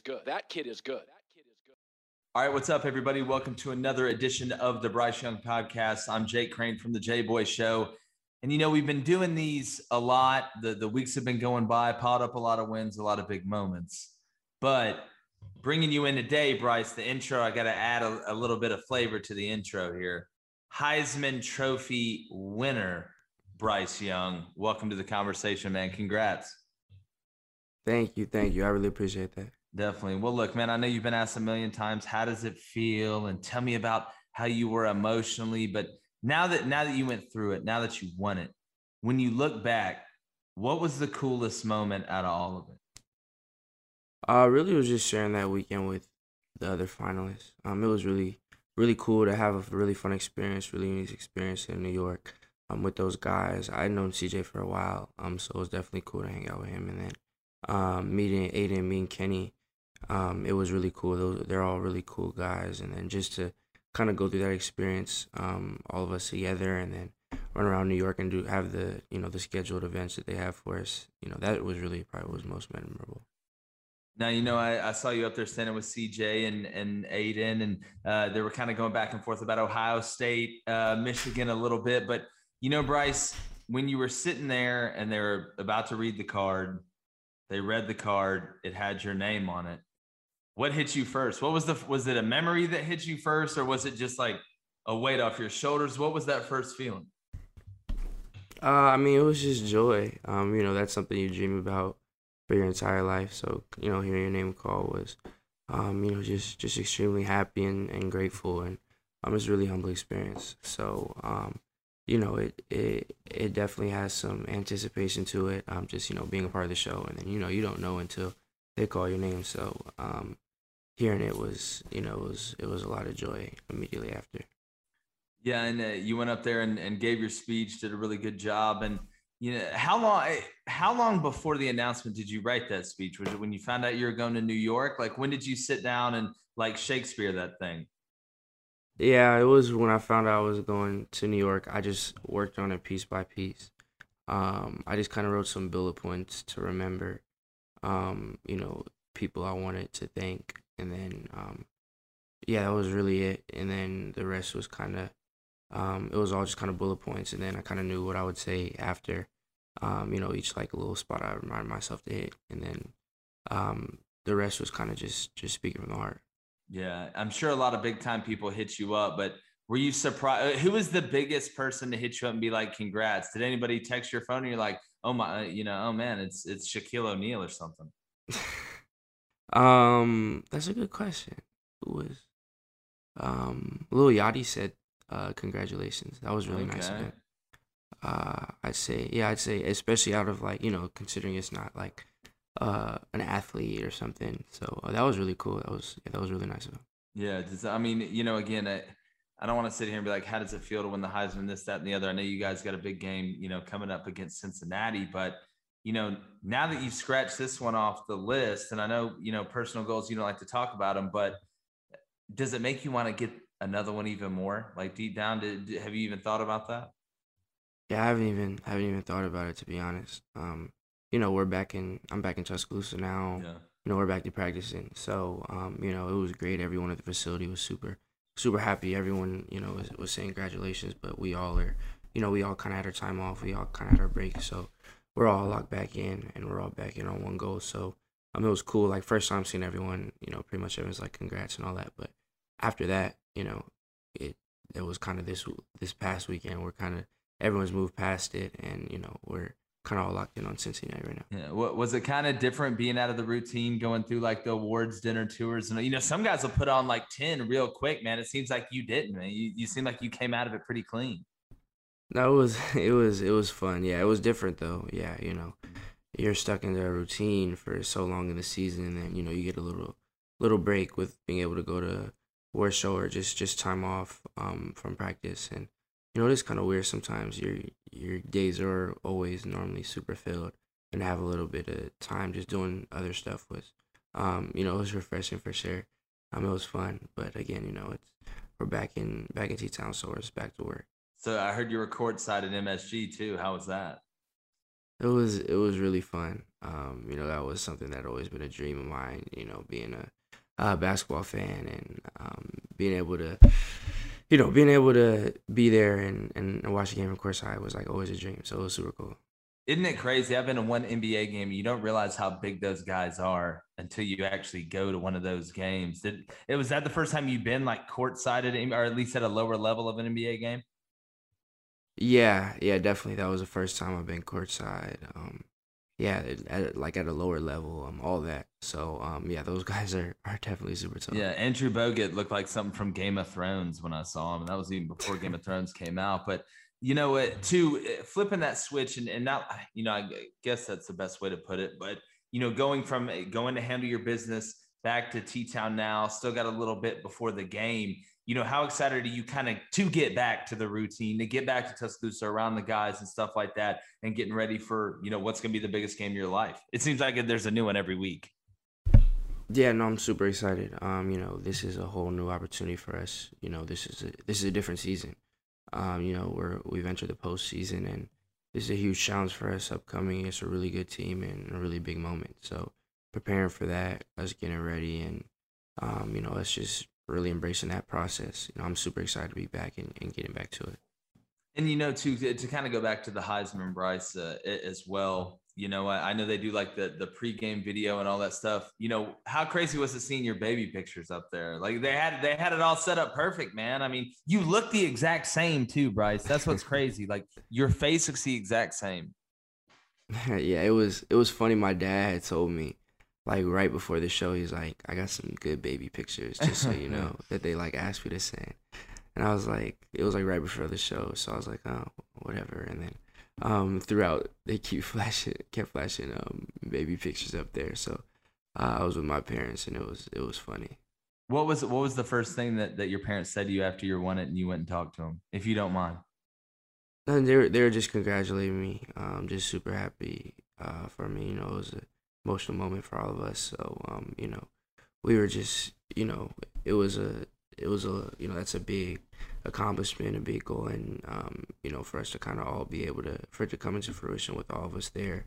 Is good. That kid is good. That kid is good. All right, what's up, everybody? Welcome to another edition of the Bryce Young Podcast. I'm Jake Crain from the J Boy Show. And you know, we've been doing these a lot. The, the weeks have been going by, piled up a lot of wins, a lot of big moments. But bringing you in today, Bryce, the intro, I got to add a, a little bit of flavor to the intro here. Heisman Trophy winner, Bryce Young. Welcome to the conversation, man. Congrats. Thank you, thank you. I really appreciate that. Definitely. Well, look, man, I know you've been asked a million times, how does it feel? And tell me about how you were emotionally. But now that now that you went through it, now that you won it, when you look back, what was the coolest moment out of all of it? Uh, really was just sharing that weekend with the other finalists. Um, it was really, really cool to have a really fun experience, really unique experience in New York. Um, with those guys, I'd known CJ for a while. Um, so it was definitely cool to hang out with him. And then, um, meeting Aidan, meeting Kenny, um, it was really cool. Those, they're all really cool guys. And then just to kind of go through that experience, um, all of us together, and then run around New York and do have the you know the scheduled events that they have for us. You know that was really probably was most memorable. Now, you know, I, I saw you up there standing with CJ and, and Aidan, and uh, they were kind of going back and forth about Ohio State, uh, Michigan a little bit. But, you know, Bryce, when you were sitting there and they were about to read the card, they read the card, it had your name on it. What hit you first? What was the, was it a memory that hit you first, or was it just like a weight off your shoulders? What was that first feeling? Uh, I mean, it was just joy. Um, you know, that's something you dream about for your entire life. So, you know, hearing your name called was, um, you know, just just extremely happy and, and grateful, and um, it's really humble experience. So, um, you know, it it it definitely has some anticipation to it. Um, just you know, being a part of the show, and then you know, you don't know until they call your name. So, um, hearing it was, you know, it was it was a lot of joy immediately after. Yeah, and uh, you went up there and, and gave your speech, did a really good job. And you know, how long how long before the announcement did you write that speech? Was it when you found out you were going to New York? Like when did you sit down and like Shakespeare that thing? Yeah, it was when I found out I was going to New York. I just worked on it piece by piece. Um, I just kind of wrote some bullet points to remember, um, you know, people I wanted to thank, and then, um, yeah, that was really it. And then the rest was kind of, um, it was all just kind of bullet points, and then I kind of knew what I would say after, um, you know, each like little spot I reminded myself to hit, and then, um, the rest was kind of just just speaking from the heart. Yeah, I'm sure a lot of big time people hit you up, but were you surprised? Who was the biggest person to hit you up and be like, "Congrats"? Did anybody text your phone and you're like, "Oh my," you know, "Oh man, it's it's Shaquille O'Neal or something"? Um, that's a good question. Who was? Um, Lil Yachty said, uh, "Congratulations." That was really nice of him. Uh, I'd say, yeah, I'd say, especially out of like you know, considering it's not like uh an athlete or something. So uh, that was really cool. That was yeah, that was really nice of him. Yeah, I mean, you know, again, I, I don't want to sit here and be like, how does it feel to win the Heisman, this, that, and the other? I know you guys got a big game, you know, coming up against Cincinnati, but you know, now that you've scratched this one off the list, and I know, you know, personal goals, you don't like to talk about them, but does it make you want to get another one even more? Like deep down, did, have you even thought about that? Yeah, I haven't even haven't even thought about it to be honest. Um, you know, we're back in I'm back in Tuscaloosa now. Yeah. You know, we're back to practicing. So, um, you know, it was great. Everyone at the facility was super super happy. Everyone, you know, was, was saying congratulations, but we all are, you know, we all kind of had our time off. We all kind of had our break. So, we're all locked back in and we're all back in on one goal. So, um, it was cool. Like first time seeing everyone, you know, pretty much everyone's like congrats and all that. But after that, you know, it it was kind of this this past weekend. We're kind of everyone's moved past it, and you know we're kind of all locked in on Cincinnati right now. Yeah. What was it kind of different being out of the routine, going through like the awards dinner tours? And you know, some guys will put on like 10 real quick, man. It seems like you didn't, man. You, you seem like you came out of it pretty clean. No, it was it was it was fun. Yeah, it was different though. Yeah, you know, you're stuck in a routine for so long in the season, and then you know you get a little little break with being able to go to war show or just just time off um from practice, and you know it is kind of weird sometimes. Your your days are always normally super filled, and have a little bit of time just doing other stuff was, um, you know, it was refreshing for sure. Um, it was fun, but again, you know, it's we're back in back in T Town, so it's back to work. So I heard you were courtside at MSG too. How was that? It was it was really fun. Um, you know, that was something that always been a dream of mine. You know, being a, uh basketball fan and um, being able to, you know, being able to be there and, and watch a game of course I was like always a dream. So it was super cool. Isn't it crazy? I've been to one NBA game. You don't realize how big those guys are until you actually go to one of those games. Did it was that the first time you've been like courtside at, or at least at a lower level of an NBA game? Yeah, yeah, definitely. That was the first time I've been courtside. Um, yeah, at, like at a lower level, um, all that. So, um, yeah, those guys are, are definitely super tough. Yeah, Andrew Bogut looked like something from Game of Thrones when I saw him. And that was even before Game of Thrones came out. But you know what, too, eh, flipping that switch and, and not, you know, I guess that's the best way to put it. But, you know, going from eh, going to handle your business back to T Town now, still got a little bit before the game. You know, how excited are you kind of to get back to the routine, to get back to Tuscaloosa around the guys and stuff like that, and getting ready for, you know, what's going to be the biggest game of your life? It seems like there's a new one every week. Yeah, no, I'm super excited. Um, you know, this is a whole new opportunity for us. You know, this is a this is a different season. Um, you know, we're we've entered the postseason, and this is a huge challenge for us upcoming. It's a really good team and a really big moment. So preparing for that, us getting ready, and um, you know, us just really embracing that process. You know, I'm super excited to be back and, and getting back to it. And you know, to to kind of go back to the Heisman Bryce uh, as well. You know, I, I know they do like the the pregame video and all that stuff. You know, how crazy was it seeing your baby pictures up there? Like they had they had it all set up perfect, man. I mean, you look the exact same too, Bryce. That's what's crazy. Like your face looks the exact same. yeah, it was it was funny. My dad had told me, like right before the show, he's like, "I got some good baby pictures, just so you know that they like asked me to send." And I was like, it was like right before the show, so I was like, "Oh, whatever." And then um, throughout, they keep flashing, kept flashing um baby pictures up there. So uh, I was with my parents, and it was it was funny. What was what was the first thing that, that your parents said to you after you won it and you went and talked to them, if you don't mind? And they were they were just congratulating me. Um, just super happy uh, for me. You know, it was an emotional moment for all of us. So um, you know, we were just you know, it was a it was a you know that's a big accomplishment, a big goal, and um, you know, for us to kind of all be able to for it to come into fruition with all of us there.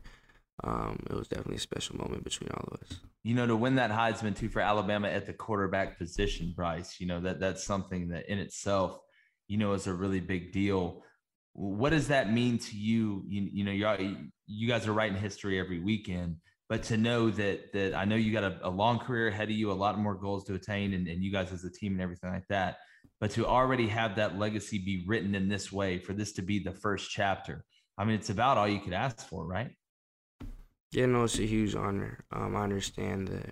Um, it was definitely a special moment between all of us. you know, to win that Heisman too for Alabama at the quarterback position, Bryce, you know, that that's something that in itself, you know, is a really big deal. What does that mean to you? You, you know, you you guys are writing history every weekend, but to know that that I know you got a, a long career ahead of you, a lot more goals to attain, and, and you guys as a team and everything like that. But to already have that legacy be written in this way, for this to be the first chapter, I mean, it's about all you could ask for, right? Yeah, no, it's a huge honor. Um, I understand the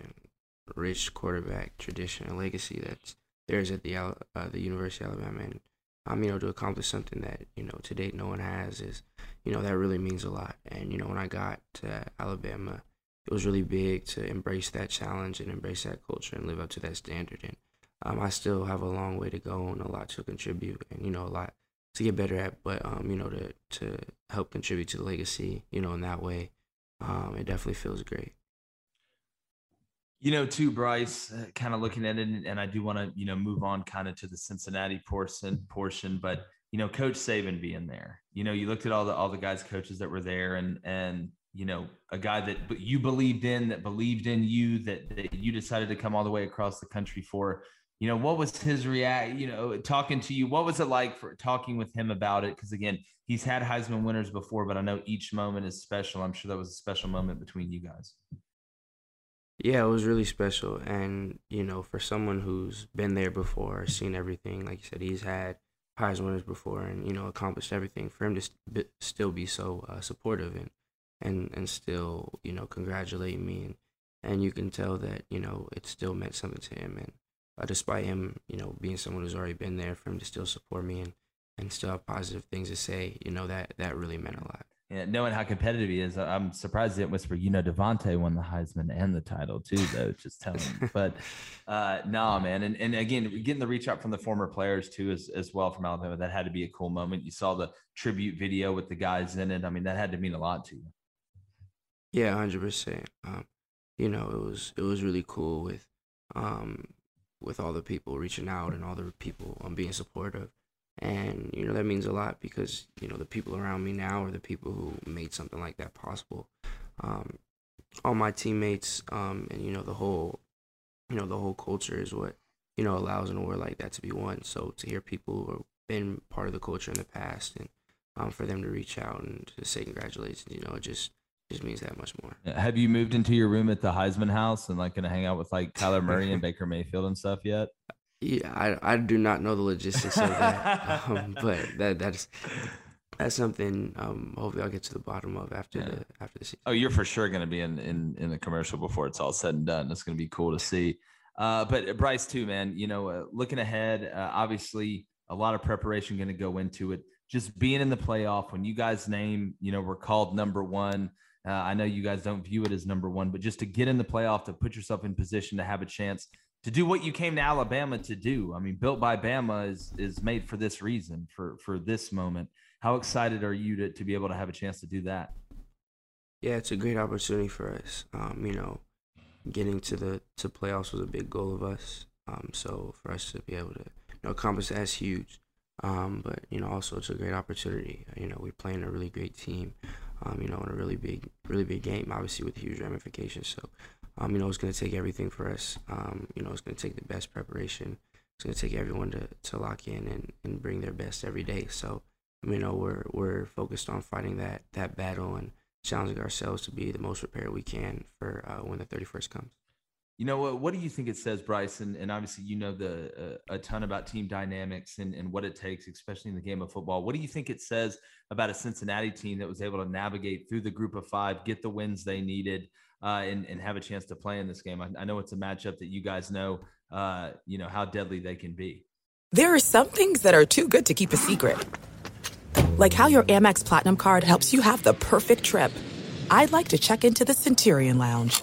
rich quarterback tradition and legacy that's theirs at the uh, the University of Alabama, and um, you know, to accomplish something that you know to date no one has is, you know, that really means a lot. And you know, when I got to Alabama, it was really big to embrace that challenge and embrace that culture and live up to that standard. And um, I still have a long way to go and a lot to contribute, and you know, a lot to get better at. But um, you know, to to help contribute to the legacy, you know, in that way, um, it definitely feels great. You know, too, Bryce, uh, kind of looking at it, and, I do want to, you know, move on kind of to the Cincinnati portion, portion, but you know, Coach Saban being there. You know, you looked at all the all the guys, coaches that were there, and and you know, a guy that you believed in, that believed in you, that that you decided to come all the way across the country for. You know, what was his react? You know, talking to you, what was it like for talking with him about it? Because again, he's had Heisman winners before, but I know each moment is special. I'm sure that was a special moment between you guys. Yeah, it was really special. And, you know, for someone who's been there before, seen everything, like you said, he's had Heisman winners before and, you know, accomplished everything. For him to st- still be so uh, supportive and, and, and still, you know, congratulate me. And, and you can tell that, you know, it still meant something to him. And uh, despite him, you know, being someone who's already been there, for him to still support me and, and still have positive things to say, you know, that, that really meant a lot. Yeah, knowing how competitive he is, I'm surprised he didn't whisper. You know, DeVonta won the Heisman and the title too, though. Just telling you. But uh, no, man, and and again, getting the reach out from the former players too, as as well from Alabama, that had to be a cool moment. You saw the tribute video with the guys in it. I mean, that had to mean a lot to you. Yeah, hundred um, percent. You know, it was it was really cool with um with all the people reaching out and all the people um, being supportive. And you know that means a lot because you know the people around me now are the people who made something like that possible. Um, all my teammates um, and you know the whole you know the whole culture is what you know allows an award like that to be won. So to hear people who have been part of the culture in the past and um, for them to reach out and to say congratulations you know just just means that much more have you moved into your room at the heisman house and like gonna hang out with like kyler murray and baker mayfield and stuff yet yeah, I, I do not know the logistics of that, um, but that that's that's something. Um, hopefully, I'll get to the bottom of after yeah. the after the season. Oh, you're for sure going to be in in in the commercial before it's all said and done. It's going to be cool to see. Uh, but uh, Bryce too, man. You know, uh, looking ahead, uh, obviously a lot of preparation going to go into it. Just being in the playoff when you guys name, you know, we're called number one. Uh, I know you guys don't view it as number one, but just to get in the playoff, to put yourself in position to have a chance to do what you came to Alabama to do. I mean, built by Bama is is made for this reason, for for this moment. How excited are you to, to be able to have a chance to do that? Yeah, it's a great opportunity for us. Um, you know, getting to the to playoffs was a big goal of us. Um, so for us to be able to you know accomplish that is huge. Um, but you know, also it's a great opportunity. You know, we're playing a really great team. Um, you know, in a really big, really big game, obviously with huge ramifications. So um, you know, it's going to take everything for us. Um, you know, it's going to take the best preparation. It's going to take everyone to, to lock in and, and bring their best every day. So, you know, we're we're focused on fighting that that battle and challenging ourselves to be the most prepared we can for uh, when the 31st comes. You know what? What do you think it says, Bryce? And, and obviously, you know the uh, a ton about team dynamics and, and what it takes, especially in the game of football. What do you think it says about a Cincinnati team that was able to navigate through the group of five, get the wins they needed, uh, and, and have a chance to play in this game. I, I know it's a matchup that you guys know, uh, you know, how deadly they can be. There are some things that are too good to keep a secret. Like how your Amex Platinum card helps you have the perfect trip. I'd like to check into the Centurion Lounge.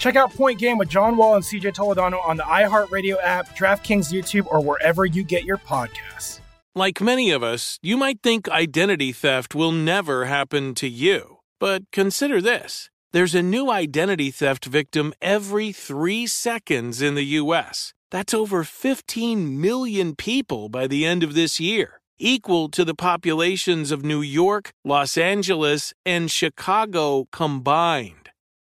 Check out Point Game with John Wall and CJ Toledano on the iHeartRadio app, DraftKings YouTube, or wherever you get your podcasts. Like many of us, you might think identity theft will never happen to you. But consider this there's a new identity theft victim every three seconds in the U.S. That's over 15 million people by the end of this year, equal to the populations of New York, Los Angeles, and Chicago combined.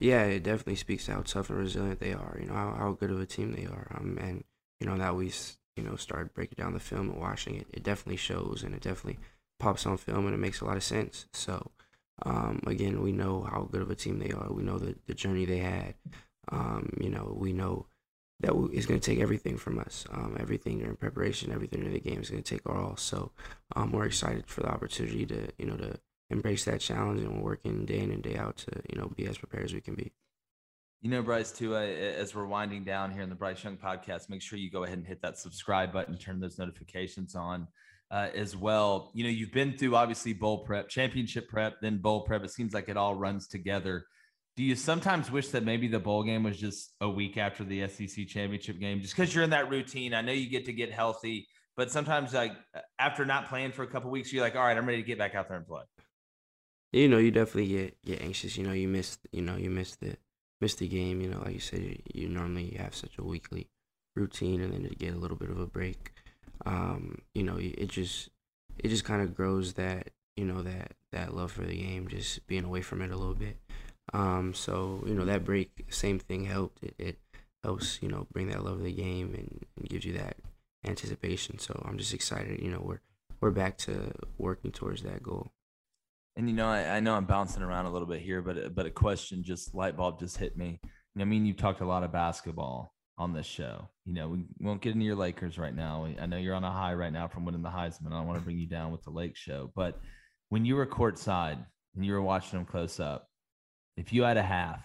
Yeah, it definitely speaks to how tough and resilient they are. You know how, how good of a team they are. Um, and you know that we you know started breaking down the film and watching it. It definitely shows, and it definitely pops on film, and it makes a lot of sense. So, um, again, we know how good of a team they are. We know the the journey they had. Um, you know, we know that it's going to take everything from us. Um, everything during preparation, everything in the game is going to take our all. So, um, we're excited for the opportunity to you know to embrace that challenge, and we're working day in and day out to you know be as prepared as we can be. You know, Bryce, too, uh, as we're winding down here in the Bryce Young podcast, make sure you go ahead and hit that subscribe button, turn those notifications on uh, as well. You know, you've been through obviously bowl prep, championship prep, then bowl prep. It seems like it all runs together. Do you sometimes wish that maybe the bowl game was just a week after the SEC championship game, just because you're in that routine? I know you get to get healthy, but sometimes, like after not playing for a couple weeks, you're like, all right, I'm ready to get back out there and play. You know, you definitely get get anxious. You know, you miss you know you miss the miss the game. You know, like you said, you, you normally have such a weekly routine, and then to get a little bit of a break, um, you know, it just it just kind of grows that you know that that love for the game, just being away from it a little bit. Um, so you know that break, same thing helped. It, it helps you know bring that love of the game and, and gives you that anticipation. So I'm just excited. You know, we're we're back to working towards that goal. And you know, I, I know I'm bouncing around a little bit here, but but a question just light bulb just hit me. You know, I mean, you talked a lot of basketball on this show. You know, we won't get into your Lakers right now. I know you're on a high right now from winning the Heisman. I don't want to bring you down with the Lake show, but when you were courtside and you were watching them close up, if you had a half,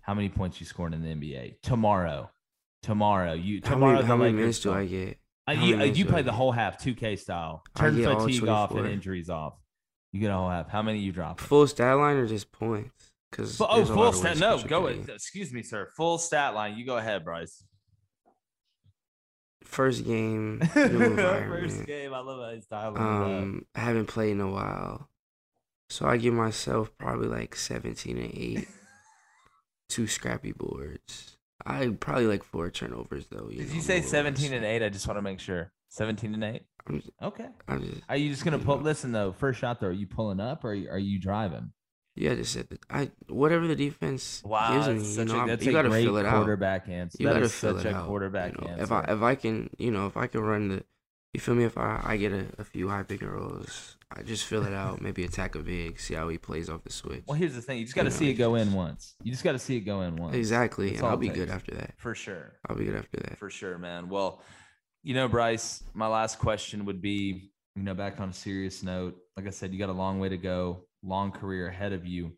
how many points you scoring in the NBA tomorrow? Tomorrow, you How tomorrow. many, the how many minutes do I get? Uh, you, many uh, you play the whole half, 2K style. Turn fatigue off and injuries off. You get a whole half. How many you drop? Full stat line or just points? Because Fu- oh, full stat. No, go ahead. Excuse me, sir. Full stat line. You go ahead, Bryce. First game. First game. I love how he's dialing it Um, I haven't played in a while, so I give myself probably like seventeen and eight. Two scrappy boards. I probably like four turnovers though. You Did know, you say 17 and 8? I just want to make sure. 17 and 8? I'm just, Okay. I'm just, Are you just going to pull? Listen, though, first shot, though, are you pulling up or are you, are you driving? yeah, just said that. I whatever the defense Wow, gives me, that's you such know, a- I- that's you gotta great fill it out. quarterback answer. You That gotta is fill such it a out. quarterback you know? If. I if I can, you know, if I can run the, you feel me? If I I get a, a few high pick and rolls, I just fill it out. Maybe attack a big, see how he plays off the switch. Well, here's the thing. You just got to know, see it go in once. You just got to see it go in once. Exactly, That's and I'll be takes. good after that. For sure. I'll be good after that. For sure, man. Well, you know, Bryce, my last question would be, you know, back on a serious note, like I said, you got a long way to go, long career ahead of you.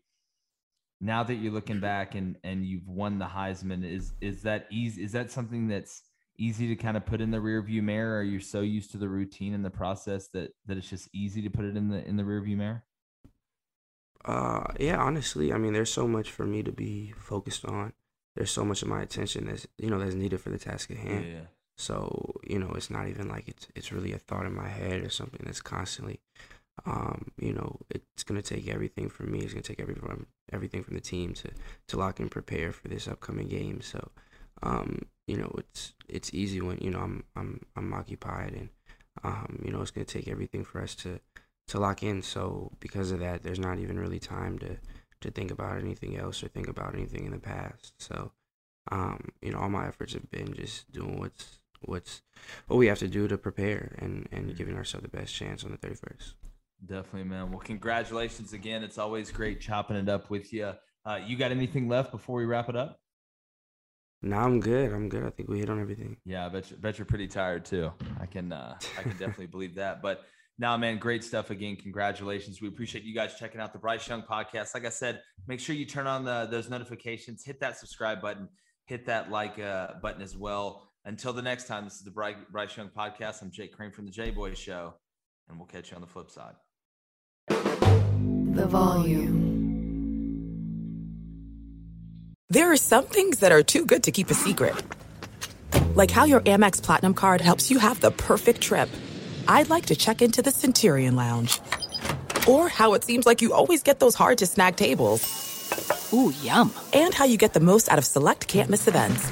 Now that you're looking back and and you've won the Heisman, is is that easy? Is that something that's easy to kind of put in the rear view mirror? Are you so used to the routine and the process that that it's just easy to put it in the in the rear view mirror? Uh, yeah, honestly, I mean, there's so much for me to be focused on. There's so much of my attention that's you know that's needed for the task at hand. Yeah. So you know, it's not even like it's it's really a thought in my head or something that's constantly, um, you know, it's gonna take everything from me. It's gonna take everything from everything from the team to to lock and prepare for this upcoming game. So, um, you know, it's it's easy when you know I'm I'm I'm occupied and, um, you know, it's gonna take everything for us to to lock in. So because of that, there's not even really time to to think about anything else or think about anything in the past. So, um, you know, all my efforts have been just doing what's what's what we have to do to prepare and and giving ourselves the best chance on the 31st. Definitely, man. Well, congratulations again. It's always great chopping it up with you. Uh, you got anything left before we wrap it up? No, I'm good. I'm good. I think we hit on everything. Yeah, I bet, you, bet you're pretty tired too. I can uh, I can definitely believe that. But now, man, great stuff again. Congratulations. We appreciate you guys checking out the Bryce Young podcast. Like I said, make sure you turn on the those notifications, hit that subscribe button, hit that like uh, button as well. Until the next time, this is the Bryce, Bryce Young podcast. I'm Jake Crain from the J Boy Show, and we'll catch you on the flip side. The volume. There are some things that are too good to keep a secret. Like how your Amex Platinum card helps you have the perfect trip. I'd like to check into the Centurion Lounge. Or how it seems like you always get those hard to snag tables. Ooh, yum. And how you get the most out of select can't miss events.